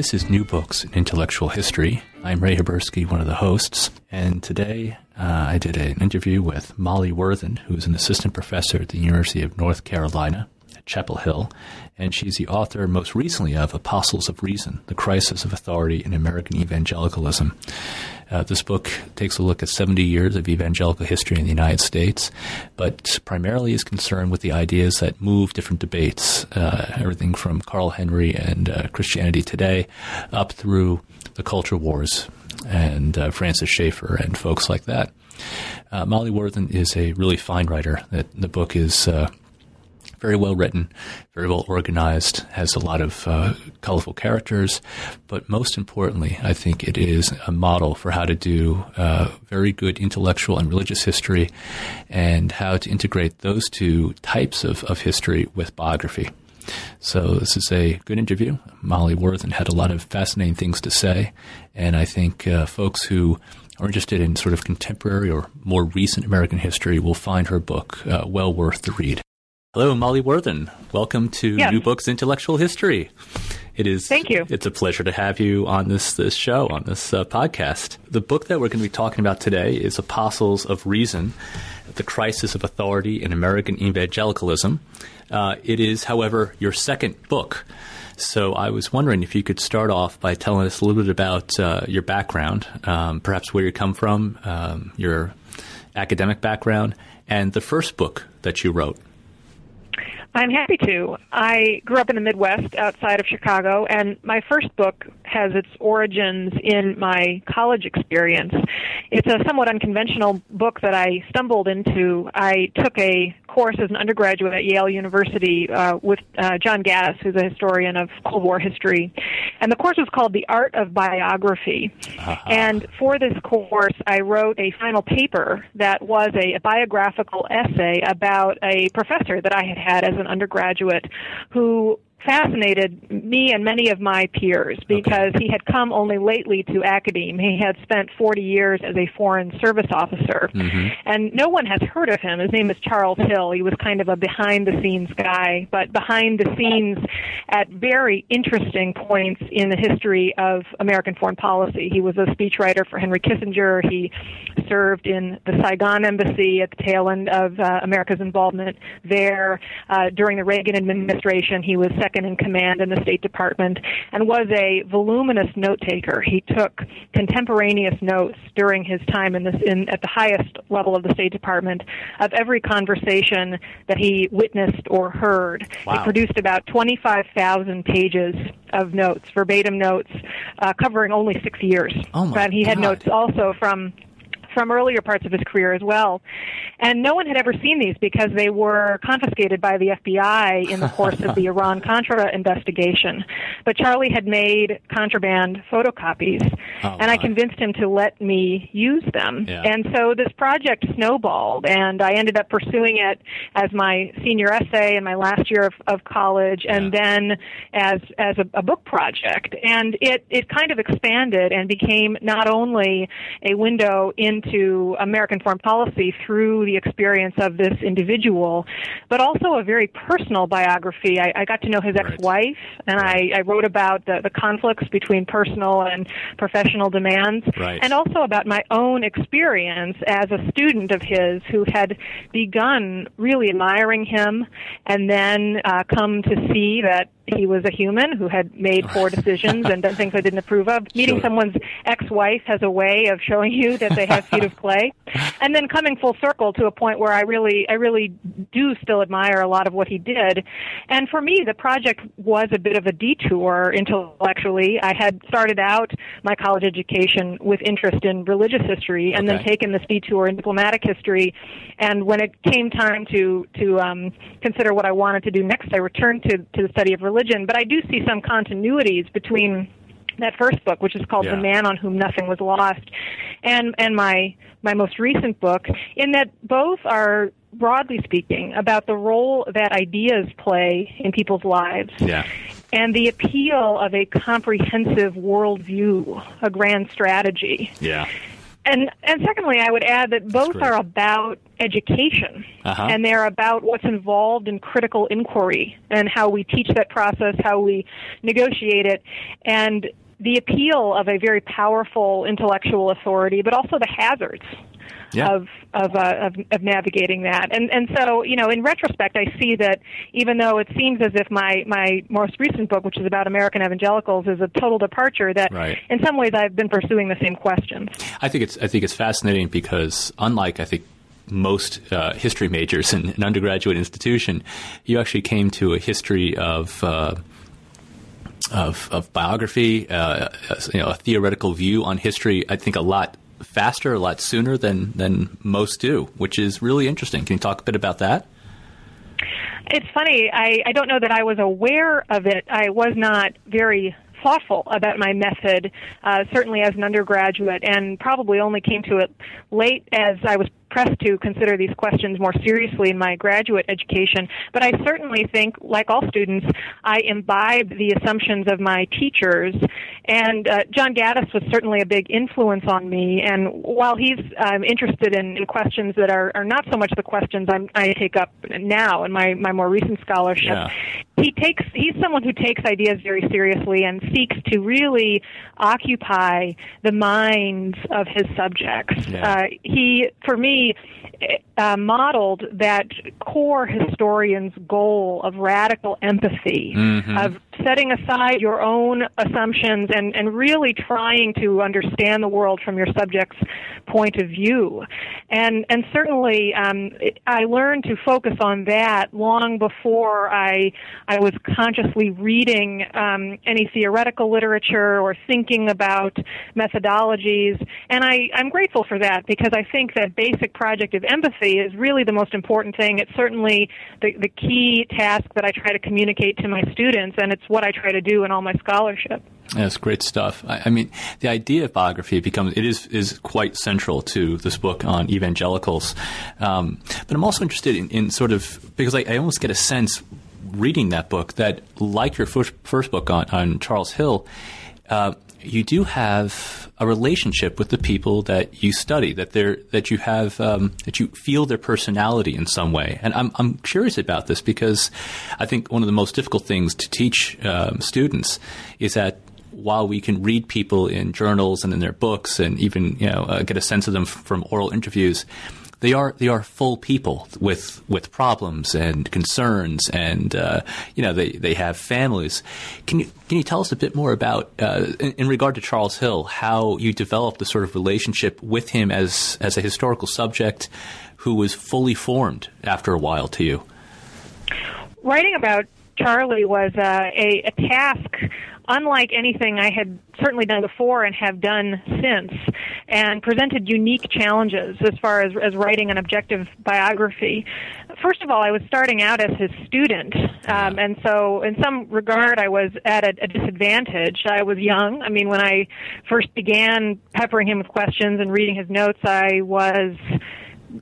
This is New Books in Intellectual History. I'm Ray Haberski, one of the hosts, and today uh, I did an interview with Molly Worthen, who's an assistant professor at the University of North Carolina at Chapel Hill, and she's the author most recently of Apostles of Reason The Crisis of Authority in American Evangelicalism. Uh, this book takes a look at 70 years of evangelical history in the United States, but primarily is concerned with the ideas that move different debates, uh, everything from Carl Henry and uh, Christianity Today up through the culture wars and uh, Francis Schaeffer and folks like that. Uh, Molly Worthen is a really fine writer. That the book is uh, very well written, very well organized, has a lot of uh, colorful characters, but most importantly, I think it is a model for how to do uh, very good intellectual and religious history and how to integrate those two types of, of history with biography. So this is a good interview. Molly Worthen had a lot of fascinating things to say, and I think uh, folks who are interested in sort of contemporary or more recent American history will find her book uh, well worth the read. Hello, Molly Worthen. Welcome to yes. New Books Intellectual History. It is. Thank you. It's a pleasure to have you on this this show on this uh, podcast. The book that we're going to be talking about today is Apostles of Reason: The Crisis of Authority in American Evangelicalism. Uh, it is, however, your second book. So I was wondering if you could start off by telling us a little bit about uh, your background, um, perhaps where you come from, um, your academic background, and the first book that you wrote. I'm happy to. I grew up in the Midwest outside of Chicago, and my first book has its origins in my college experience. It's a somewhat unconventional book that I stumbled into. I took a course as an undergraduate at Yale University uh, with uh, John Gaddis, who's a historian of Cold War history. And the course was called The Art of Biography. Uh-huh. And for this course, I wrote a final paper that was a, a biographical essay about a professor that I had had as an undergraduate who fascinated me and many of my peers because okay. he had come only lately to academe. He had spent 40 years as a foreign service officer. Mm-hmm. And no one has heard of him. His name is Charles Hill. He was kind of a behind the scenes guy, but behind the scenes at very interesting points in the history of American foreign policy. He was a speechwriter for Henry Kissinger. He served in the Saigon embassy at the tail end of uh, America's involvement there. Uh, during the Reagan administration, he was second in command in the State Department and was a voluminous note taker. He took contemporaneous notes during his time in, this, in at the highest level of the State Department of every conversation that he witnessed or heard. Wow. He produced about 25,000 pages of notes, verbatim notes, uh, covering only six years. Oh my and he had God. notes also from from earlier parts of his career as well. And no one had ever seen these because they were confiscated by the FBI in the course of the Iran Contra investigation. But Charlie had made contraband photocopies, oh, and I convinced him to let me use them. Yeah. And so this project snowballed, and I ended up pursuing it as my senior essay in my last year of, of college, and Yeah. then as as a, a book project. And it it kind of expanded and became not only a window into American foreign policy through the experience of this individual, but also a very personal biography. I, I got to know his Right. ex-wife, and I, I wrote about the, the conflicts between personal and professional demands, Right. and also about my own experience as a student of his who had begun really admiring him, and then uh, come to see that he was a human who had made poor decisions and done things I didn't approve of. Meeting Sure. someone's ex-wife has a way of showing you that they have feet of clay, and then coming full circle to a point where I really, I really do still admire a lot of what he did. And for me, the project was a bit of a detour intellectually. I had started out my college education with interest in religious history, and Okay. then taken this detour in diplomatic history. And when it came time to to um, consider what I wanted to do next, I returned to to the study of religion religion, but I do see some continuities between that first book, which is called Yeah. The Man on Whom Nothing Was Lost, and and my my most recent book, in that both are broadly speaking about the role that ideas play in people's lives Yeah. and the appeal of a comprehensive worldview, a grand strategy. Yeah. And and secondly, I would add that both are about education, Uh-huh. and they're about what's involved in critical inquiry and how we teach that process, how we negotiate it, and the appeal of a very powerful intellectual authority, but also the hazards Yeah. of of, uh, of of navigating that. And and so you know, in retrospect, I see that even though it seems as if my my most recent book, which is about American evangelicals, is a total departure, that Right. in some ways I've been pursuing the same questions. I think it's I think it's fascinating because unlike I think most uh, history majors in an undergraduate institution, you actually came to a history of. Uh, of, of biography, uh, you know, a theoretical view on history. I think a lot faster, a lot sooner than than most do, which is really interesting. Can you talk a bit about that? It's funny. I, I don't know that I was aware of it. I was not very thoughtful about my method, uh, certainly as an undergraduate, and probably only came to it late as I was pressed to consider these questions more seriously in my graduate education. But I certainly think, like all students, I imbibe the assumptions of my teachers. And uh, John Gaddis was certainly a big influence on me. And while he's um, interested in, in questions that are, are not so much the questions I'm, I take up now in my, my more recent scholarship, Yeah. he takes he's someone who takes ideas very seriously and seeks to really occupy the minds of his subjects. Yeah. Uh, he, for me, uh, modeled that core historian's goal of radical empathy, of setting aside your own assumptions and, and really trying to understand the world from your subject's point of view. And, and certainly, um, I learned to focus on that long before I, I was consciously reading um, any theoretical literature or thinking about methodologies. And I, I'm grateful for that because I think that basic project of empathy is really the most important thing. It's certainly the, the key task that I try to communicate to my students, and it's what I try to do in all my scholarship. That's great stuff. I, I mean, the idea of biography becomes it is is quite central to this book on evangelicals. Um, but I'm also interested in, in sort of because I, I almost get a sense reading that book that, like your first first book on on Charles Hill, uh, you do have a relationship with the people that you study. That they that you have um, that you feel their personality in some way. And I'm I'm curious about this because I think one of the most difficult things to teach um, students is that while we can read people in journals and in their books and even you know uh, get a sense of them from oral interviews, they are they are full people with with problems and concerns and uh, you know they, they have families. Can you can you tell us a bit more about uh, in, in regard to Charles Hill how you developed the sort of relationship with him as as a historical subject who was fully formed after a while to you? writing about Charlie was uh, a, a task unlike anything I had certainly done before and have done since, and presented unique challenges as far as, as writing an objective biography. First of all, I was starting out as his student, um, and so in some regard, I was at a, a disadvantage. I was young. I mean, when I first began peppering him with questions and reading his notes, I was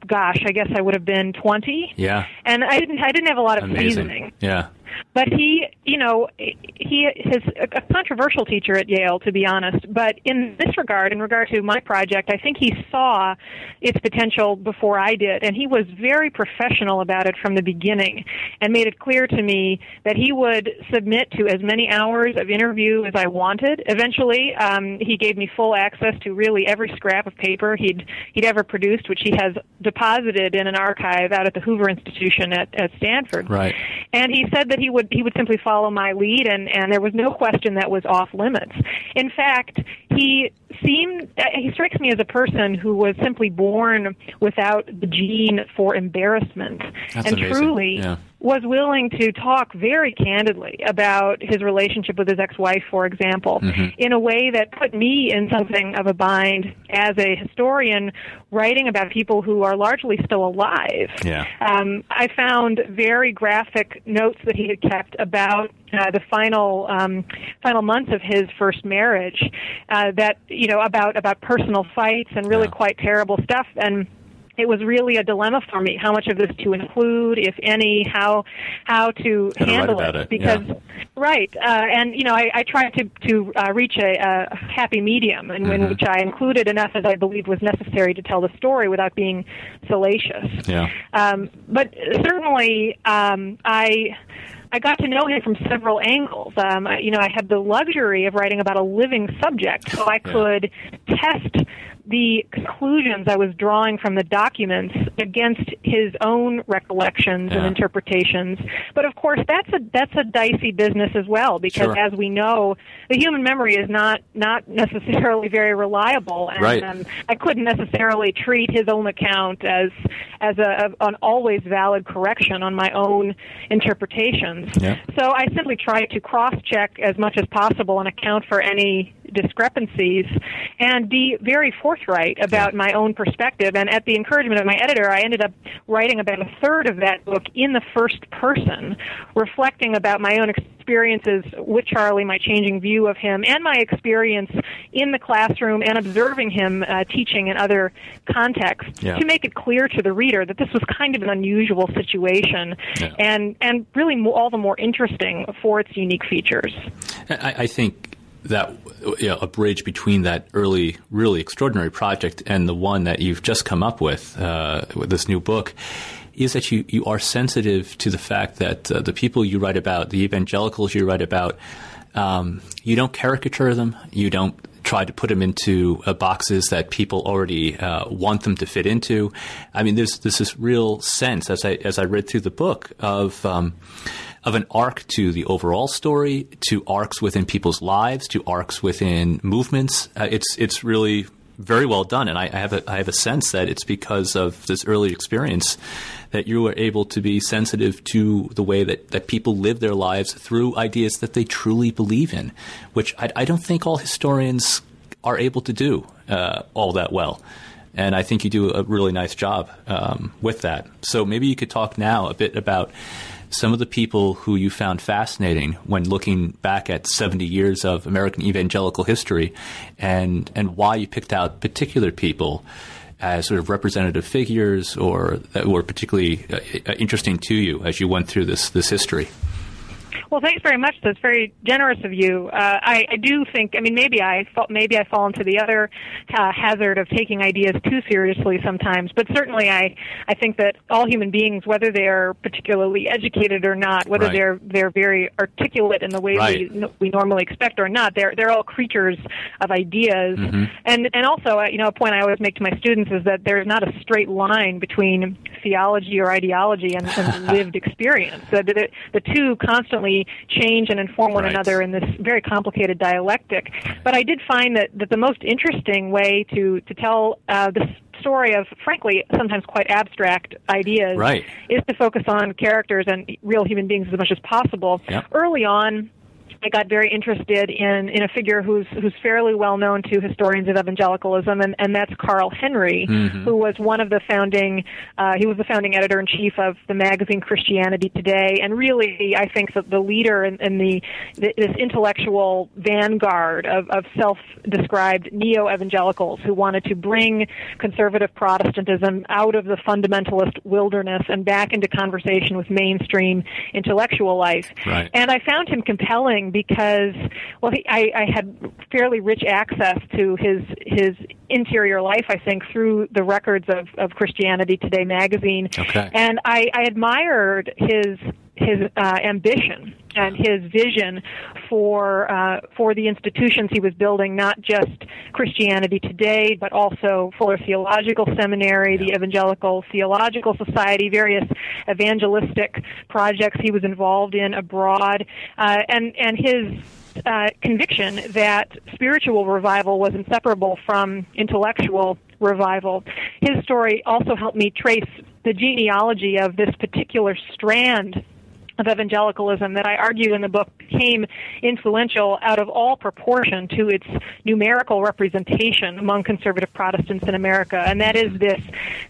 gosh, I guess I would have been 20. Yeah. And I didn't I didn't have a lot of Amazing. seasoning. Yeah. But he, you know, he is a controversial teacher at Yale, to be honest. But in this regard, in regard to my project, I think he saw its potential before I did, and he was very professional about it from the beginning, and made it clear to me that he would submit to as many hours of interview as I wanted. Eventually, um, he gave me full access to really every scrap of paper he'd he'd ever produced, which he has deposited in an archive out at the Hoover Institution at, at Stanford. Right. And he said that he would he would simply follow my lead, and and there was no question that was off limits. In fact, he seemed uh, he strikes me as a person who was simply born without the gene for embarrassment, That's and amazing. truly. Yeah. Was willing to talk very candidly about his relationship with his ex-wife, for example, mm-hmm. in a way that put me in something of a bind as a historian writing about people who are largely still alive. Yeah. Um, I found very graphic notes that he had kept about uh, the final um, final months of his first marriage. Uh, that you know about about personal fights and really yeah. quite terrible stuff and it was really a dilemma for me how much of this to include, if any, how how to how handle to it. it. Because yeah. right, uh, and you know, I, I tried to to uh, reach a, a happy medium, in, mm-hmm. in which I included enough as I believed was necessary to tell the story without being salacious. Yeah. Um, but certainly, um, I. I got to know him from several angles. Um, I, you know, I had the luxury of writing about a living subject, so I could yeah. test the conclusions I was drawing from the documents against his own recollections yeah. and interpretations. But of course, that's a that's a dicey business as well because, sure. as we know, the human memory is not not necessarily very reliable, and right. um, I couldn't necessarily treat his own account as as a, a, an always valid correction on my own interpretations. Yeah. So I simply tried to cross check as much as possible and account for any discrepancies and be very forthright about my own perspective. And at the encouragement of my editor, I ended up writing about a third of that book in the first person, reflecting about my own experiences with Charlie, my changing view of him, and my experience in the classroom and observing him uh, teaching in other contexts yeah. to make it clear to the reader that this was kind of an unusual situation yeah. and, and really all the more interesting for its unique features. I, I think that you know, a bridge between that early, really extraordinary project and the one that you've just come up with uh, with this new book is that you, you are sensitive to the fact that uh, the people you write about, the evangelicals you write about, um, you don't caricature them, you don't try to put them into uh, boxes that people already uh, want them to fit into. I mean, there's, there's this real sense as I as I read through the book of. Um, of an arc to the overall story, to arcs within people's lives, to arcs within movements. Uh, it's it's really very well done, and I, I, have a I have a sense that it's because of this early experience that you were able to be sensitive to the way that, that people live their lives through ideas that they truly believe in, which I, I don't think all historians are able to do uh, all that well. And I think you do a really nice job um, with that. So maybe you could talk now a bit about some of the people who you found fascinating when looking back at 70 years of American evangelical history and, and why you picked out particular people as sort of representative figures or that were particularly uh, interesting to you as you went through this, this history. Well, thanks very much. That's very generous of you. Uh, I, I do think. I mean, maybe I maybe I fall into the other uh, hazard of taking ideas too seriously sometimes. But certainly, I I think that all human beings, whether they are particularly educated or not, whether right. they're they're very articulate in the way right. we we normally expect or not, they're they're all creatures of ideas. Mm-hmm. And and also, uh, you know, a point I always make to my students is that there's not a straight line between theology or ideology and, and lived experience. That the, the two constantly change and inform one right. another in this very complicated dialectic. But I did find that, that the most interesting way to, to tell uh, this story of, frankly, sometimes quite abstract ideas right. is to focus on characters and real human beings as much as possible. Yep. Early on, I got very interested in in a figure who's who's fairly well known to historians of evangelicalism, and, and that's Carl Henry, mm-hmm. who was one of the founding. Uh, he was the founding editor in chief of the magazine Christianity Today, and really, I think that the leader in, in the, the this intellectual vanguard of, of self-described neo-evangelicals who wanted to bring conservative Protestantism out of the fundamentalist wilderness and back into conversation with mainstream intellectual life. Right. And I found him compelling because, well, he, I, I had fairly rich access to his his interior life, I think, through the records of, of Christianity Today magazine, okay. and I, I admired his his uh, ambition and his vision for uh, for the institutions he was building, not just Christianity Today, but also Fuller Theological Seminary, the Evangelical Theological Society, various evangelistic projects he was involved in abroad, uh, and and his uh, conviction that spiritual revival was inseparable from intellectual revival. His story also helped me trace the genealogy of this particular strand of evangelicalism that I argue in the book became influential out of all proportion to its numerical representation among conservative Protestants in America, and that is this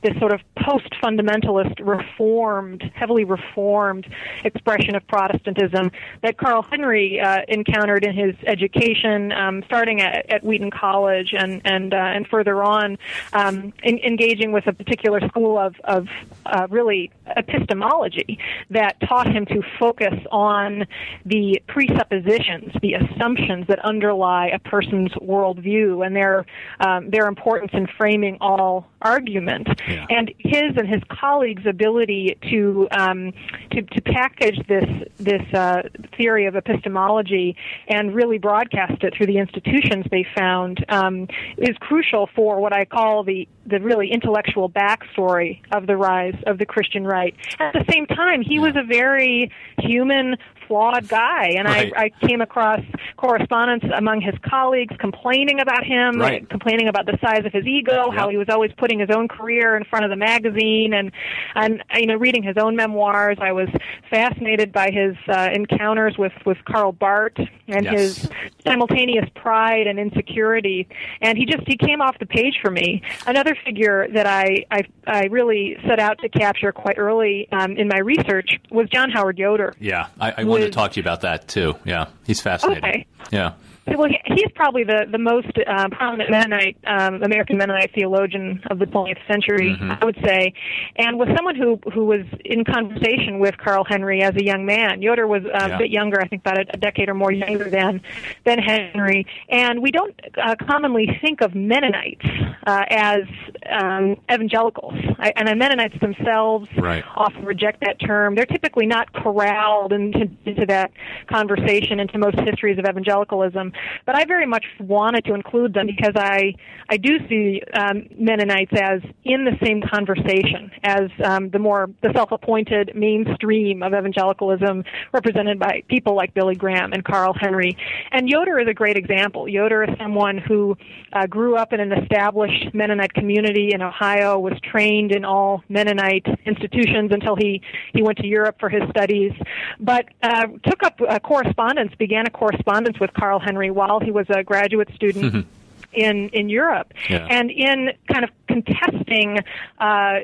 this sort of post-fundamentalist, reformed, heavily reformed expression of Protestantism that Carl Henry uh, encountered in his education, um, starting at, at, Wheaton College and and uh, and further on, um, in, engaging with a particular school of of uh, really epistemology that taught him to focus on the presuppositions, the assumptions that underlie a person's worldview and their um, their importance in framing all argument. Yeah. And his and his colleagues' ability to um, to, to package this this uh, theory of epistemology and really broadcast it through the institutions they found um, is crucial for what I call the the really intellectual backstory of the rise of the Christian right. At the same time, he was a very human, flawed guy, and right. I, I came across correspondence among his colleagues complaining about him, right. complaining about the size of his ego, yep. how he was always putting his own career in front of the magazine, and and you know, reading his own memoirs, I was fascinated by his uh, encounters with with Karl Barth and yes. his simultaneous pride and insecurity, and he just he came off the page for me. Another figure that I I, I really set out to capture quite early um, in my research was John Howard Yoder. Yeah, I, I wanted to talk to you about that too. Yeah, he's fascinating. Okay. Yeah. Well, he's probably the the most uh, prominent Mennonite um, American Mennonite theologian of the 20th century, mm-hmm. I would say, and was someone who who was in conversation with Carl Henry as a young man. Yoder was uh, yeah. a bit younger, I think, about a, a, decade or more younger than than Henry, and we don't uh, commonly think of Mennonites uh, as um, evangelicals, I, and the Mennonites themselves right. often reject that term. They're typically not corralled into, into that conversation into most histories of evangelicalism. But I very much wanted to include them because I I do see um, Mennonites as in the same conversation as um, the more the self-appointed mainstream of evangelicalism, represented by people like Billy Graham and Carl Henry. And Yoder is a great example. Yoder is someone who uh, grew up in an established Mennonite community in Ohio, was trained in all Mennonite institutions until he he went to Europe for his studies, but uh, took up a correspondence, began a correspondence with Carl Henry while he was a graduate student. Mm-hmm. In in Europe, yeah. and in kind of contesting uh,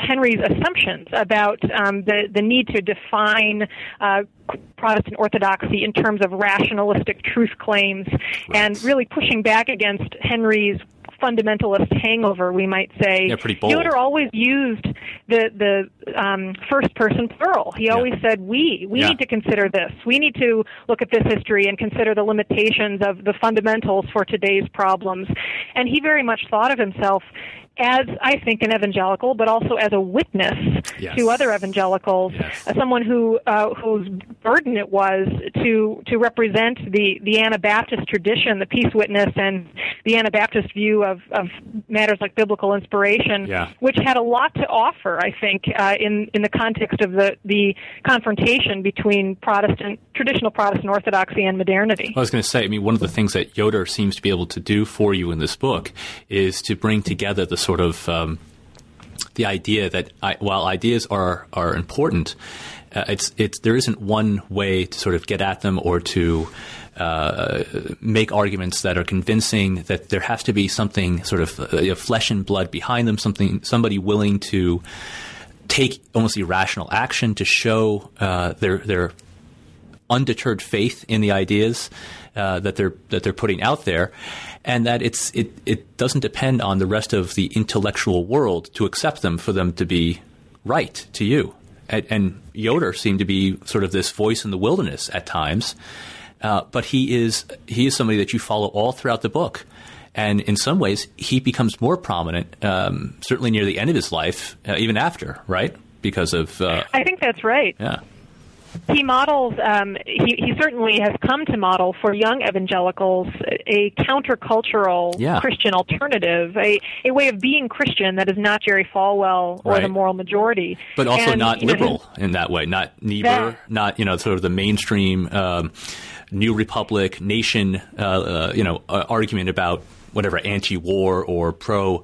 Henry's assumptions about um, the the need to define uh, Protestant orthodoxy in terms of rationalistic truth claims, right. and really pushing back against Henry's fundamentalist hangover, we might say. Yeah, pretty bold. Yoder always used the the um, first person plural. He always yeah. said we. We yeah. need to consider this. We need to look at this history and consider the limitations of the fundamentals for today's problems. And he very much thought of himself as I think an evangelical, but also as a witness yes. to other evangelicals, yes. as someone who uh, whose burden it was to to represent the the Anabaptist tradition, the peace witness, and the Anabaptist view of of matters like biblical inspiration, yeah. which had a lot to offer. I think uh, in in the context of the the confrontation between Protestant traditional Protestant orthodoxy and modernity. I was going to say, I mean, one of the things that Yoder seems to be able to do for you in this book is to bring together the sort of um, the idea that I, while ideas are are important, uh, it's it's there isn't one way to sort of get at them or to uh, make arguments that are convincing. That there has to be something sort of uh, flesh and blood behind them. Something somebody willing to take almost irrational action to show uh, their their undeterred faith in the ideas uh, that they're that they're putting out there, and that it's it it doesn't depend on the rest of the intellectual world to accept them for them to be right to you. And, and Yoder seemed to be sort of this voice in the wilderness at times, uh, but he is he is somebody that you follow all throughout the book. And in some ways, he becomes more prominent, um, certainly near the end of his life, uh, even after, right? Because of. Uh, I think that's right. Yeah he models um, he, he certainly has come to model for young evangelicals a countercultural yeah. christian alternative a, a way of being christian that is not jerry falwell or right. the moral majority but also and, not liberal know, in that way not niebuhr not you know sort of the mainstream um, new republic nation uh, uh, you know uh, argument about whatever anti-war or pro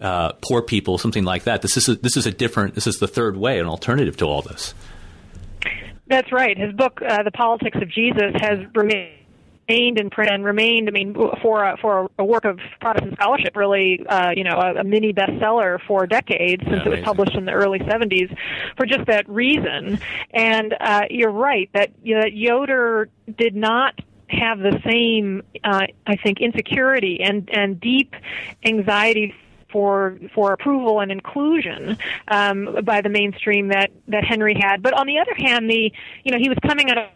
uh, poor people, something like that. This is a, this is a different. This is the third way, an alternative to all this. That's right. His book, uh, The Politics of Jesus, has remained remained in print and remained, I mean, for a, for a work of Protestant scholarship, really, uh, you know, a, a mini bestseller for decades since it was published in the early 70s, for just that reason. And uh, you're right that you know, that Yoder did not have the same, uh, I think, insecurity and and deep anxiety for for approval and inclusion um, by the mainstream that that Henry had. But on the other hand, the you know he was coming out of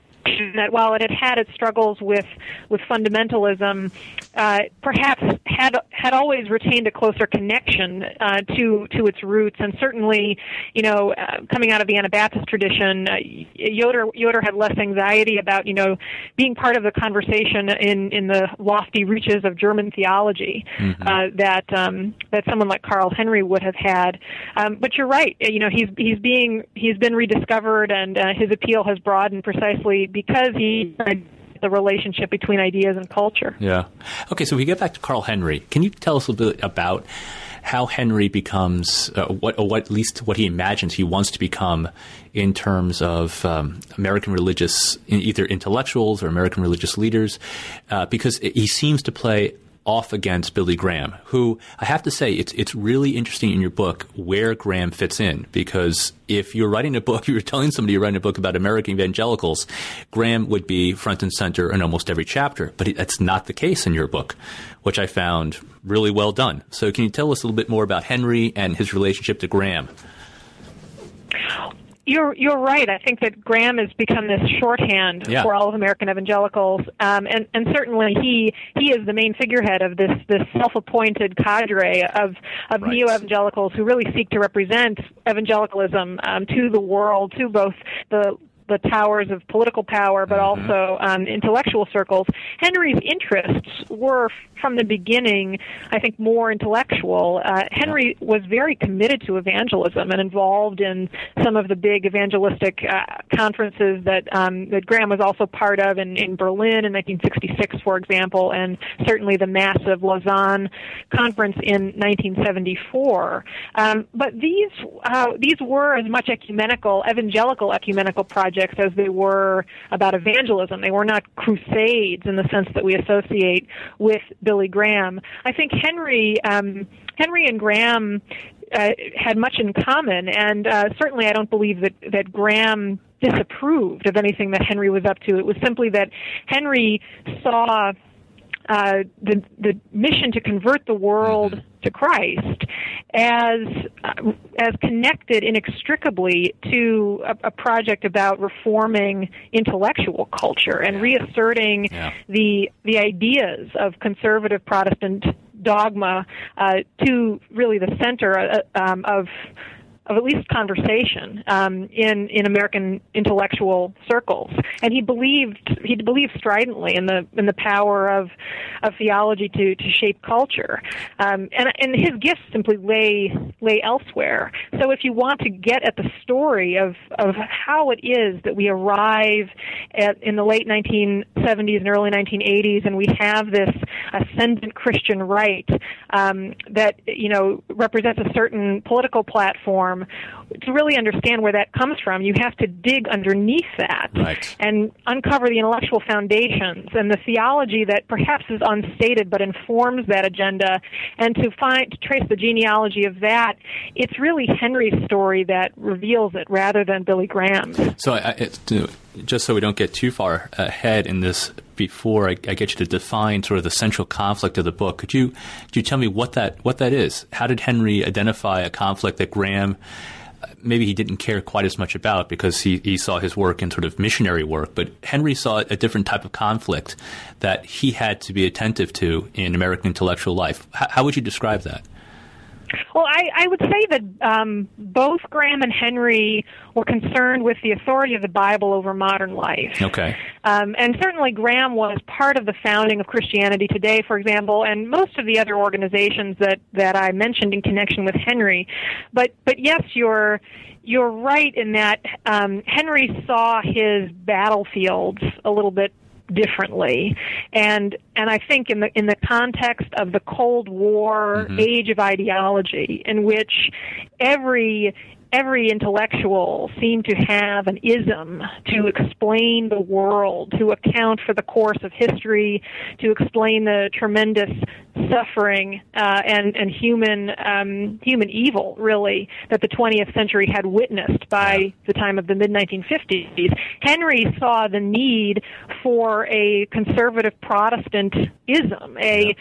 that while it had had its struggles with with fundamentalism, uh, perhaps had had always retained a closer connection uh, to to its roots, and certainly, you know, uh, coming out of the Anabaptist tradition, uh, Yoder Yoder had less anxiety about you know being part of the conversation in in the lofty reaches of German theology mm-hmm. Uh, that um, that someone like Carl Henry would have had. Um, but you're right, you know, he's he's being he's been rediscovered, and uh, his appeal has broadened precisely because he the relationship between ideas and culture. Yeah. Okay, so we get back to Carl Henry. Can you tell us a little bit about how Henry becomes, uh, what, or what, at least what he imagines he wants to become in terms of um, American religious, either intellectuals or American religious leaders, uh, because he seems to play off against Billy Graham, who I have to say it's it's really interesting in your book where Graham fits in because if you're writing a book, you're telling somebody you're writing a book about American evangelicals, Graham would be front and center in almost every chapter, but that's not the case in your book, which I found really well done. So can you tell us a little bit more about Henry and his relationship to Graham? You're you're right. I think that Graham has become this shorthand yeah. for all of American evangelicals, um, and and certainly he he is the main figurehead of this this self-appointed cadre of of right. neo evangelicals who really seek to represent evangelicalism um, to the world, to both the the towers of political power, but mm-hmm. also um, intellectual circles. Henry's interests were from the beginning, I think, more intellectual. Uh, Henry yeah. was very committed to evangelism and involved in some of the big evangelistic uh, conferences that um, that Graham was also part of in, in Berlin in 1966, for example, and certainly the massive Lausanne conference in 1974. Um, but these uh, these were as much ecumenical, evangelical ecumenical projects projects as they were about evangelism. They were not crusades in the sense that we associate with Billy Graham. I think Henry um, Henry and Graham uh, had much in common, and uh, certainly I don't believe that that Graham disapproved of anything that Henry was up to. It was simply that Henry saw uh, the the mission to convert the world mm-hmm. to Christ as uh, as connected inextricably to a, a, project about reforming intellectual culture and reasserting yeah. the the ideas of conservative Protestant dogma uh, to really the center uh, um, of of at least conversation um, in in American intellectual circles, and he believed he believed stridently in the in the power of of theology to to shape culture, um, and and his gifts simply lay lay elsewhere. So if you want to get at the story of of how it is that we arrive at in the late 1970s and early 1980s, and we have this ascendant Christian right um, that you know represents a certain political platform to really understand where that comes from, you have to dig underneath that right. and uncover the intellectual foundations and the theology that perhaps is unstated but informs that agenda, and to find to trace the genealogy of that. It's really Henry's story that reveals it rather than Billy Graham's. So, I, just so we don't get too far ahead in this before I, I, get you to define sort of the central conflict of the book. Could you could you tell me what that what that is? How did Henry identify a conflict that Graham maybe he didn't care quite as much about because he, he saw his work in sort of missionary work, but Henry saw a different type of conflict that he had to be attentive to in American intellectual life. H- how would you describe that? Well, I, I would say that um, both Graham and Henry were concerned with the authority of the Bible over modern life. Okay. Um, and certainly Graham was part of the founding of Christianity Today, for example, and most of the other organizations that, that I mentioned in connection with Henry. But but yes, you're you're right in that um, Henry saw his battlefields a little bit differently and and I think in the in the context of the Cold War mm-hmm. age of ideology in which every every intellectual seemed to have an ism to explain the world, to account for the course of history, to explain the tremendous suffering uh, and and human um, human evil, really, that the 20th century had witnessed by the time of the mid 1950s. Henry saw the need for a conservative Protestant ism, a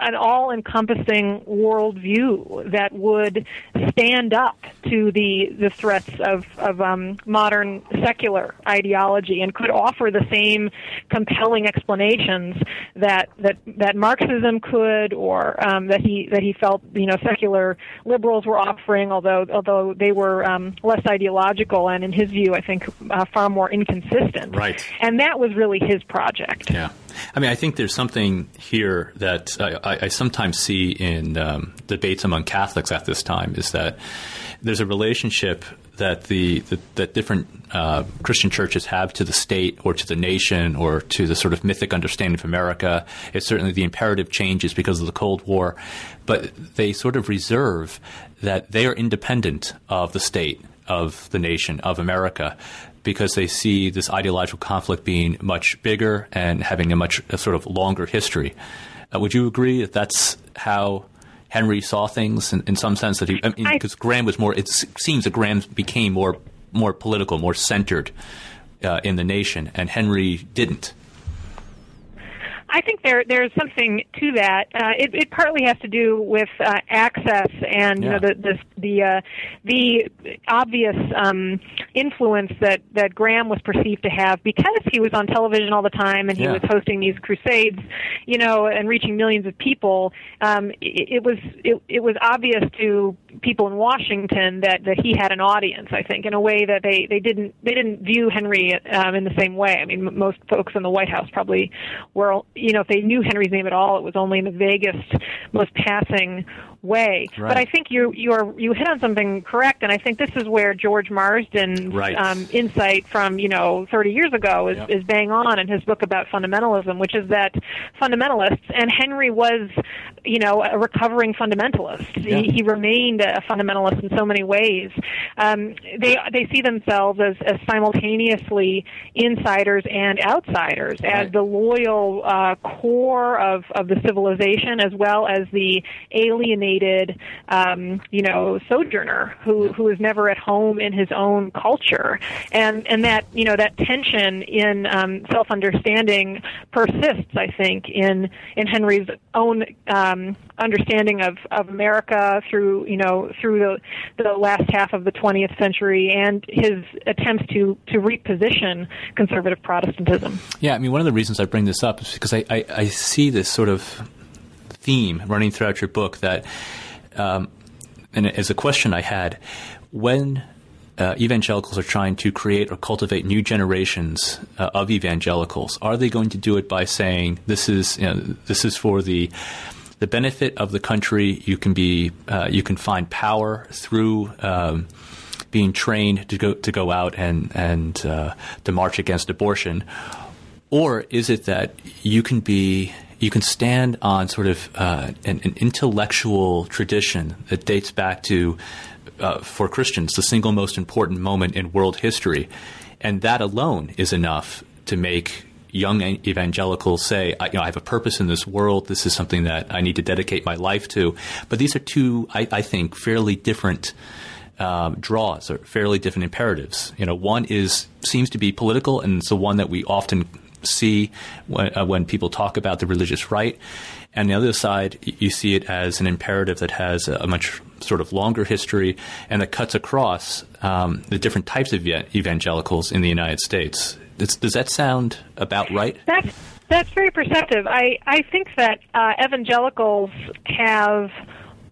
an all-encompassing worldview that would stand up to the the threats of of um, modern secular ideology and could offer the same compelling explanations that that that Marxism could, or um, that he that he felt you know secular liberals were offering, although although they were um, less ideological and in his view, I think uh, far more inconsistent. Right. And that was really his project. Yeah. I mean, I think there's something here that I, I sometimes see in um, debates among Catholics at this time is that there's a relationship that the, the that different uh, Christian churches have to the state or to the nation or to the sort of mythic understanding of America. It's certainly the imperative changes because of the Cold War, but they sort of reserve that they are independent of the state, of the nation, of America because they see this ideological conflict being much bigger and having a much a sort of longer history. Uh, would you agree that that's how Henry saw things in, in some sense that he because Graham was more it seems that Graham became more more political, more centered uh, in the nation, and Henry didn't. I think there there's something to that. Uh, it, it partly has to do with uh, access and yeah. you know the the the, uh, the obvious um, influence that that Graham was perceived to have because he was on television all the time and he yeah. was hosting these crusades, you know, and reaching millions of people. Um, it, it was it, it was obvious to people in Washington that that he had an audience. I think in a way that they they didn't they didn't view Henry um, in the same way. I mean, most folks in the White House probably were you know, if they knew Henry's name at all, it was only in the vaguest, most passing way. Right. But I think you you are you hit on something correct, and I think this is where George Marsden's right. um, insight from you know 30 years ago is, yep. is bang on in his book about fundamentalism, which is that fundamentalists and Henry was you know a recovering fundamentalist. Yeah. He, he remained a fundamentalist in so many ways. Um, they they see themselves as, as simultaneously insiders and outsiders, right. as the loyal uh, core of of the civilization as well as the alienated um, you know, sojourner who who is never at home in his own culture, and and that you know that tension in um, self understanding persists. I think in in Henry's own um, understanding of, of America through you know through the the last half of the 20th century and his attempts to to reposition conservative Protestantism. Yeah, I mean one of the reasons I bring this up is because I, I, I see this sort of theme running throughout your book that, um, and as a question I had, when uh, evangelicals are trying to create or cultivate new generations uh, of evangelicals, are they going to do it by saying this is you know, this is for the the benefit of the country? You can be uh, you can find power through. Um, being trained to go to go out and and uh, to march against abortion, or is it that you can be you can stand on sort of uh, an, an, intellectual tradition that dates back to, uh, for Christians, the single most important moment in world history. And that alone is enough to make young evangelicals say, I, you know, I have a purpose in this world. This is something that I need to dedicate my life to. But these are two, I, I think, fairly different um, draws or fairly different imperatives. You know, one is seems to be political, and it's the one that we often see when, uh, when people talk about the religious right. And the other side, you see it as an imperative that has a much sort of longer history and that cuts across um, the different types of evangelicals in the United States. Does, does that sound about right? That's that's very perceptive. I I think that uh, evangelicals have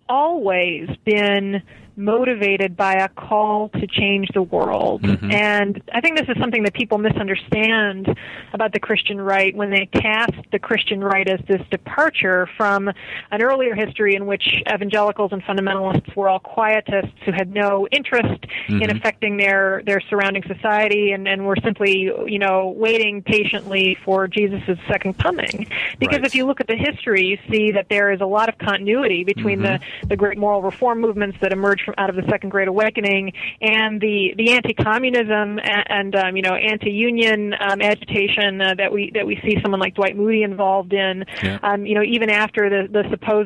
always been motivated by a call to change the world. Mm-hmm. And I think this is something that people misunderstand about the Christian right when they cast the Christian right as this departure from an earlier history in which evangelicals and fundamentalists were all quietists who had no interest mm-hmm. in affecting their, their surrounding society and, and were simply, you know, waiting patiently for Jesus' second coming. Because right. if you look at the history, you see that there is a lot of continuity between mm-hmm. the, the great moral reform movements that emerged from out of the Second Great Awakening and the, the anti-communism and, and um, you know, anti-union um, agitation uh, that we that we see someone like Dwight Moody involved in. Yeah. Um, you know, even after the, the supposed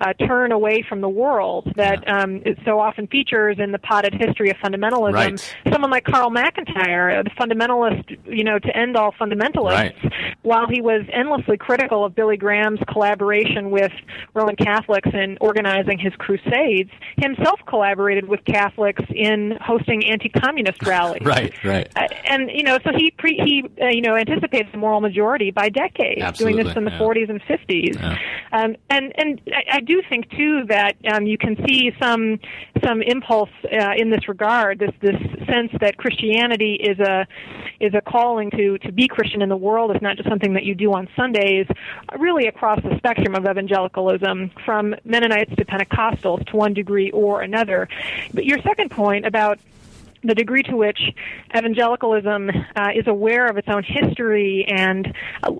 uh, turn away from the world that yeah. um, it so often features in the potted history of fundamentalism. Right. Someone like Carl McIntire, the fundamentalist, you know, to end all fundamentalists, right. while he was endlessly critical of Billy Graham's collaboration with Roman Catholics in organizing his crusades, himself collaborated with Catholics in hosting anti-communist rallies. right, right. Uh, and you know, so he pre, he uh, you know anticipates the moral majority by decades, Absolutely. doing this in the yeah. 40s and 50s. Yeah. Um, and and I, I do think too that um, you can see some some impulse uh, in this regard. This this sense that Christianity is a is a calling to to be Christian in the world. It's not just something that you do on Sundays. Really across the spectrum of evangelicalism, from Mennonites to Pentecostals, to one degree or another. But your second point about the degree to which evangelicalism uh, is aware of its own history and,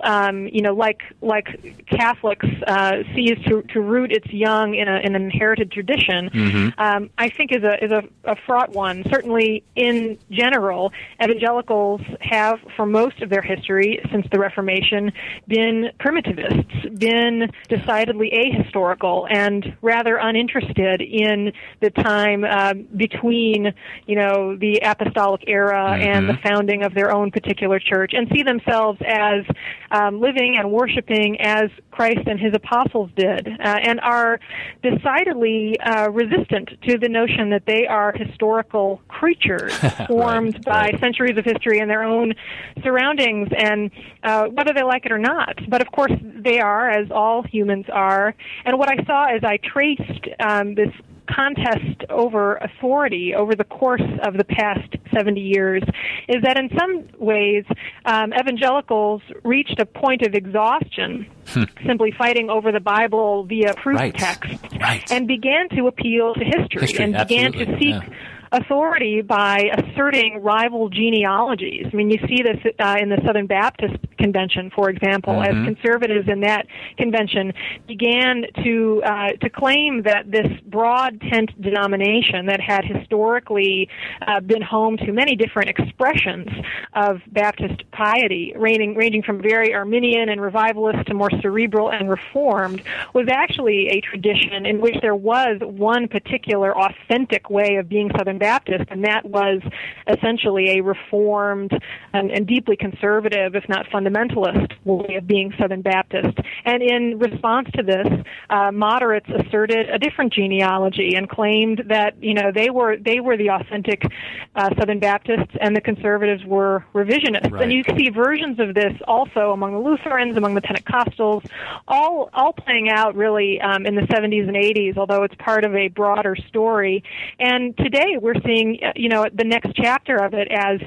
um, you know, like like Catholics uh, sees to, to root its young in, a, in an inherited tradition, mm-hmm. um, I think is a is a, a, fraught one. Certainly, in general, evangelicals have, for most of their history since the Reformation, been primitivists, been decidedly ahistorical, and rather uninterested in the time uh, between, you know the apostolic era mm-hmm. and the founding of their own particular church and see themselves as um, living and worshiping as Christ and his apostles did, uh, and are decidedly uh, resistant to the notion that they are historical creatures formed right, by right. centuries of history and their own surroundings, and uh, whether they like it or not. But of course, they are, as all humans are. And what I saw as I traced um, this contest over authority over the course of the past 70 years is that in some ways um, evangelicals reached a point of exhaustion hmm. simply fighting over the Bible via proof right. text right. and began to appeal to history, history and began absolutely. to seek yeah authority by asserting rival genealogies. I mean, you see this uh, in the Southern Baptist Convention, for example, mm-hmm. as conservatives in that convention began to uh, to claim that this broad tent denomination that had historically uh, been home to many different expressions of Baptist piety, ranging, ranging from very Arminian and revivalist to more cerebral and reformed, was actually a tradition in which there was one particular authentic way of being Southern Baptist, and that was essentially a reformed and, and deeply conservative, if not fundamentalist, way of being Southern Baptist. And in response to this, uh, moderates asserted a different genealogy and claimed that you know they were they were the authentic uh, Southern Baptists, and the conservatives were revisionists. Right. And you see versions of this also among the Lutherans, among the Pentecostals, all all playing out really um, in the 70s and 80s. Although it's part of a broader story. And today we're we're seeing, uh, you know, the next chapter of it as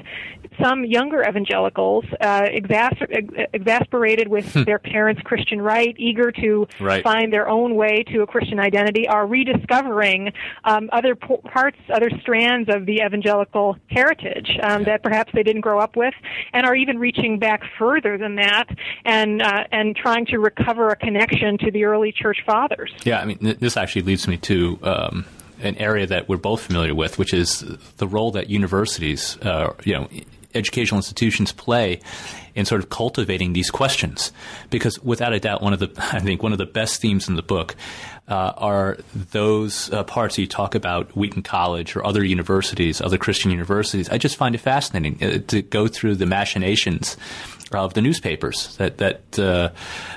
some younger evangelicals, uh, exasper- exasperated with hmm. their parents' Christian right, eager to right. find their own way to a Christian identity, are rediscovering um, other parts, other strands of the evangelical heritage um, yeah. that perhaps they didn't grow up with, and are even reaching back further than that and uh, and trying to recover a connection to the early church fathers. Yeah, I mean, th- this actually leads me to. Um, an area that we're both familiar with, which is the role that universities, uh, you know, educational institutions play in sort of cultivating these questions. Because without a doubt, one of the I think one of the best themes in the book uh, are those uh, parts you talk about Wheaton College or other universities, other Christian universities. I just find it fascinating uh, to go through the machinations of the newspapers that that uh,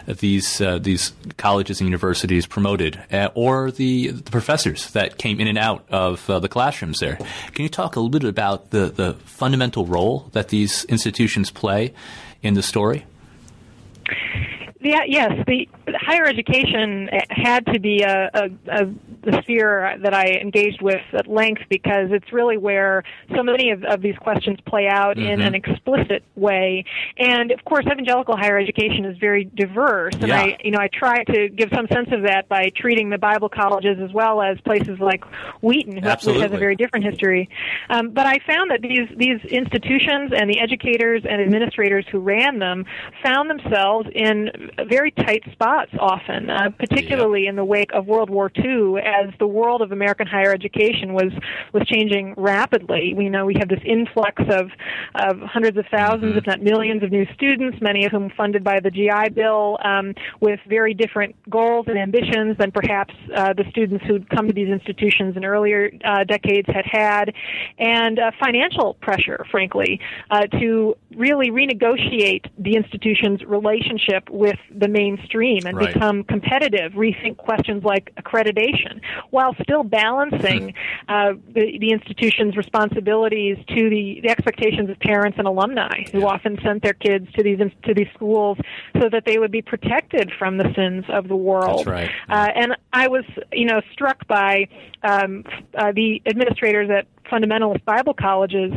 these uh, these colleges and universities promoted, uh, or the, the, professors that came in and out of uh, the classrooms there. Can you talk a little bit about the the fundamental role that these institutions play in the story? Yeah, yes, the higher education had to be a, a, a the sphere that I engaged with at length because it's really where so many of, of these questions play out mm-hmm. in an explicit way. And of course, evangelical higher education is very diverse, and yeah. I, you know, I try to give some sense of that by treating the Bible colleges as well as places like Wheaton, which has a very different history. Um, but I found that these these institutions and the educators and administrators who ran them found themselves in very tight spots often, uh, particularly yeah. in the wake of World War II, as the world of American higher education was was changing rapidly. We know we have this influx of of hundreds of 1000s mm-hmm. if not millions, of new students, many of whom funded by the GI Bill, um, with very different goals and ambitions than perhaps uh, the students who'd come to these institutions in earlier uh, decades had had, and uh, financial pressure, frankly, uh, to really renegotiate the institution's relationship with the mainstream and right. become competitive, rethink questions like accreditation, while still balancing hmm. uh, the, the institution's responsibilities to the, the expectations of parents and alumni who often sent their kids to these to these schools so that they would be protected from the sins of the world. That's right. Uh, and I was, you know, struck by um, uh, the administrators at fundamentalist Bible colleges